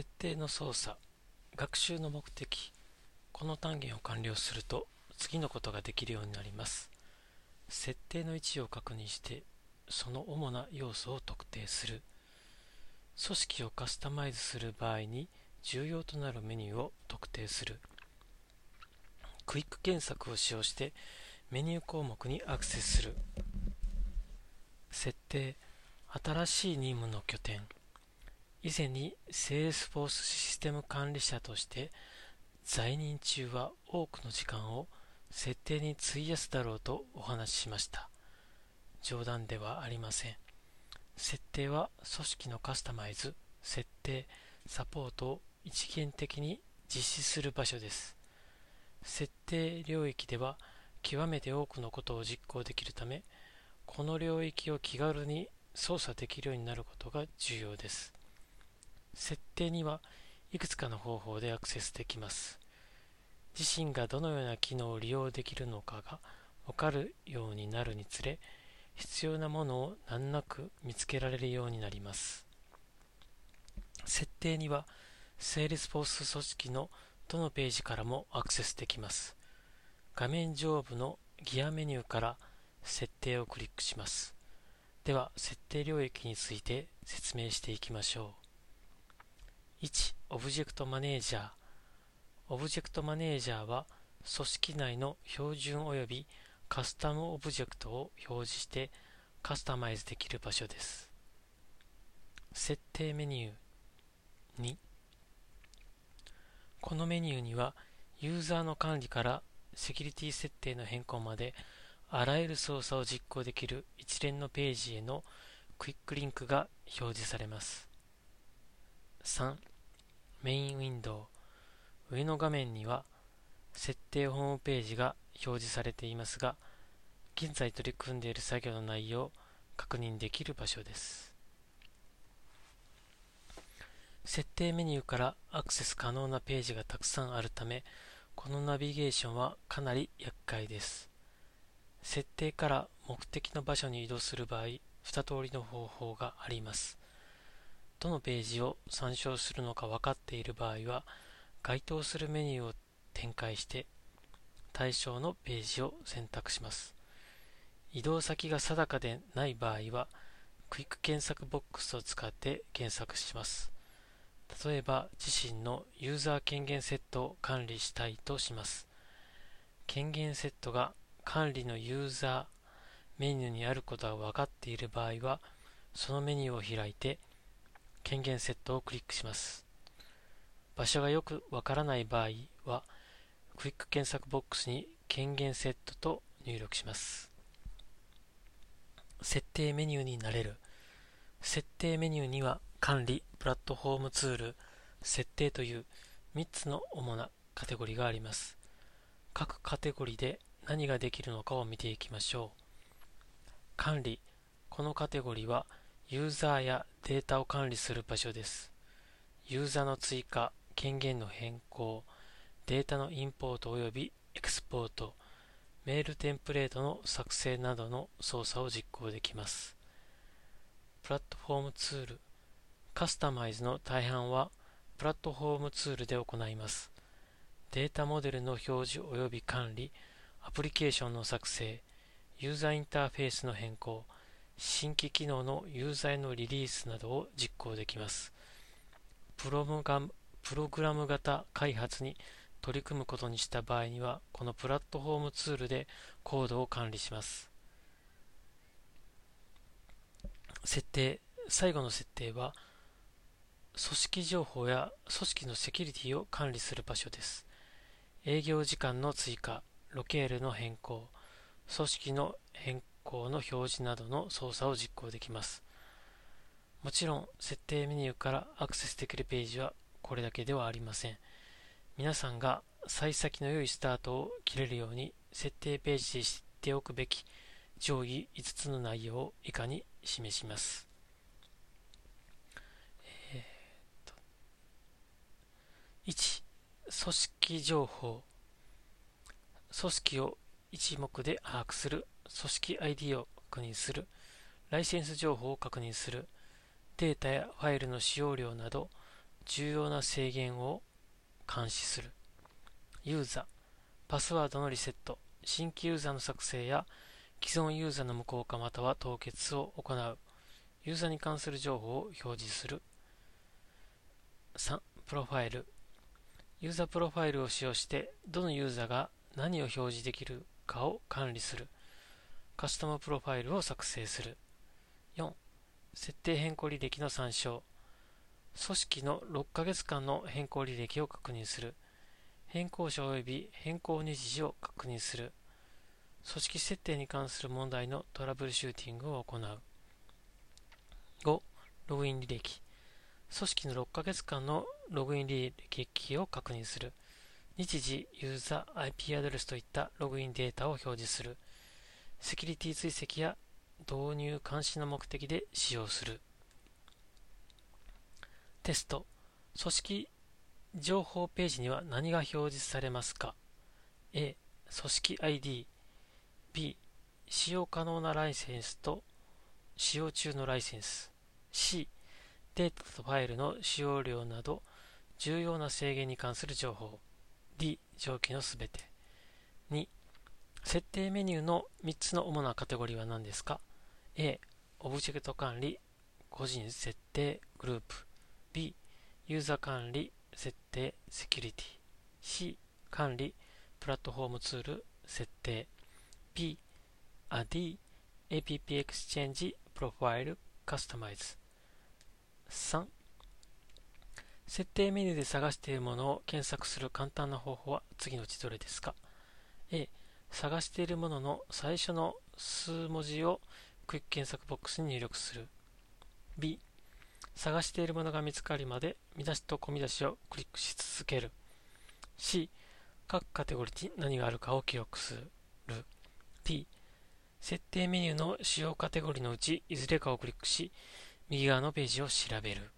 設定の操作学習の目的この単元を完了すると次のことができるようになります。設定の位置を確認してその主な要素を特定する。組織をカスタマイズする場合に重要となるメニューを特定する。クイック検索を使用してメニュー項目にアクセスする。設定新しい任務の拠点以前に Salesforce システム管理者として在任中は多くの時間を設定に費やすだろうとお話ししました。冗談ではありません。設定は組織のカスタマイズ設定サポートを一元的に実施する場所です。設定領域では極めて多くのことを実行できるためこの領域を気軽に操作できるようになることが重要です。設定にはいくつかの方法でアクセスできます。自身がどのような機能を利用できるのかがわかるようになるにつれ、必要なものを難なく見つけられるようになります。設定には、 Salesforce 組織のどのページからもアクセスできます。画面上部のギアメニューから設定をクリックします。では、設定領域について説明していきましょう。1、オブジェクトマネージャー。オブジェクトマネージャーは、組織内の標準及びカスタムオブジェクトを表示してカスタマイズできる場所です。設定メニュー2このメニューにはユーザーの管理からセキュリティ設定の変更まであらゆる操作を実行できる一連のページへのクイックリンクが表示されます。3メインウィンドウ上の画面には設定ホームページが表示されていますが現在取り組んでいる作業の内容を確認できる場所です。設定メニューからアクセス可能なページがたくさんあるためこのナビゲーションはかなり厄介です。設定から目的の場所に移動する場合2通りの方法があります。どのページを参照するのか分かっている場合は該当するメニューを展開して対象のページを選択します。移動先が定かでない場合はクイック検索ボックスを使って検索します。例えば自身のユーザー権限セットを管理したいとします。権限セットが管理のユーザーメニューにあることが分かっている場合はそのメニューを開いて権限セットをクリックします。場所がよくわからない場合は、クイック検索ボックスに権限セットと入力します。設定メニューになれる。設定メニューには管理、プラットフォームツール、設定という3つの主なカテゴリーがあります。各カテゴリーで何ができるのかを見ていきましょう。管理。このカテゴリーはユーザーやデータを管理する場所です。ユーザーの追加、権限の変更、データのインポート及びエクスポート、メールテンプレートの作成などの操作を実行できます。プラットフォームツール、カスタマイズの大半はプラットフォームツールで行います。データモデルの表示及び管理、アプリケーションの作成、ユーザーインターフェースの変更、新規機能のユーザーへのリリースなどを実行できます。プログラムプログラム型開発に取り組むことにした場合には、このプラットフォームツールでコードを管理します。設定、最後の設定は、組織情報や組織のセキュリティを管理する場所です。営業時間の追加、ロケールの変更、組織の変項の表示などの操作を実行できます。もちろん、設定メニューからアクセスできるページはこれだけではありません。皆さんが幸先の良いスタートを切れるように、設定ページで知っておくべき上位5つの内容を以下に示します。えー、1、組織情報。組織を一目で把握する組織 ID を確認する、ライセンス情報を確認する、データやファイルの使用量など、重要な制限を監視する。ユーザー、パスワードのリセット、新規ユーザーの作成や既存ユーザーの無効化または凍結を行う。ユーザーに関する情報を表示する。3. プロファイル。ユーザープロファイルを使用してどのユーザーが何を表示できるかを管理する。カスタムプロファイルを作成する。4. 設定変更履歴の参照。組織の6ヶ月間の変更履歴を確認する。変更者及び変更日時を確認する。組織設定に関する問題のトラブルシューティングを行う。5. ログイン履歴。組織の6ヶ月間のログイン履歴を確認する。日時、ユーザー、IP アドレスといったログインデータを表示する。セキュリティ追跡や導入監視の目的で使用する。テスト。組織情報ページには何が表示されますか ?A、組織 ID。B、使用可能なライセンスと使用中のライセンス。C、データとファイルの使用量など重要な制限に関する情報。D、上記のすべて。2、設定メニューの3つの主なカテゴリーは何ですか ?A、オブジェクト管理、個人設定、グループ。B、ユーザー管理、設定、セキュリティ。C、管理、プラットフォームツール、設定。B、あ D、APP Exchange、プロファイル、カスタマイズ。3設定メニューで探しているものを検索する簡単な方法は次のうちどれですか？A 探しているものの最初の数文字をクイック検索ボックスに入力する。B 探しているものが見つかるまで見出しと込み出しをクリックし続ける。C 各カテゴリーに何があるかを記録する。D 設定メニューの主要カテゴリーのうちいずれかをクリックし右側のページを調べる。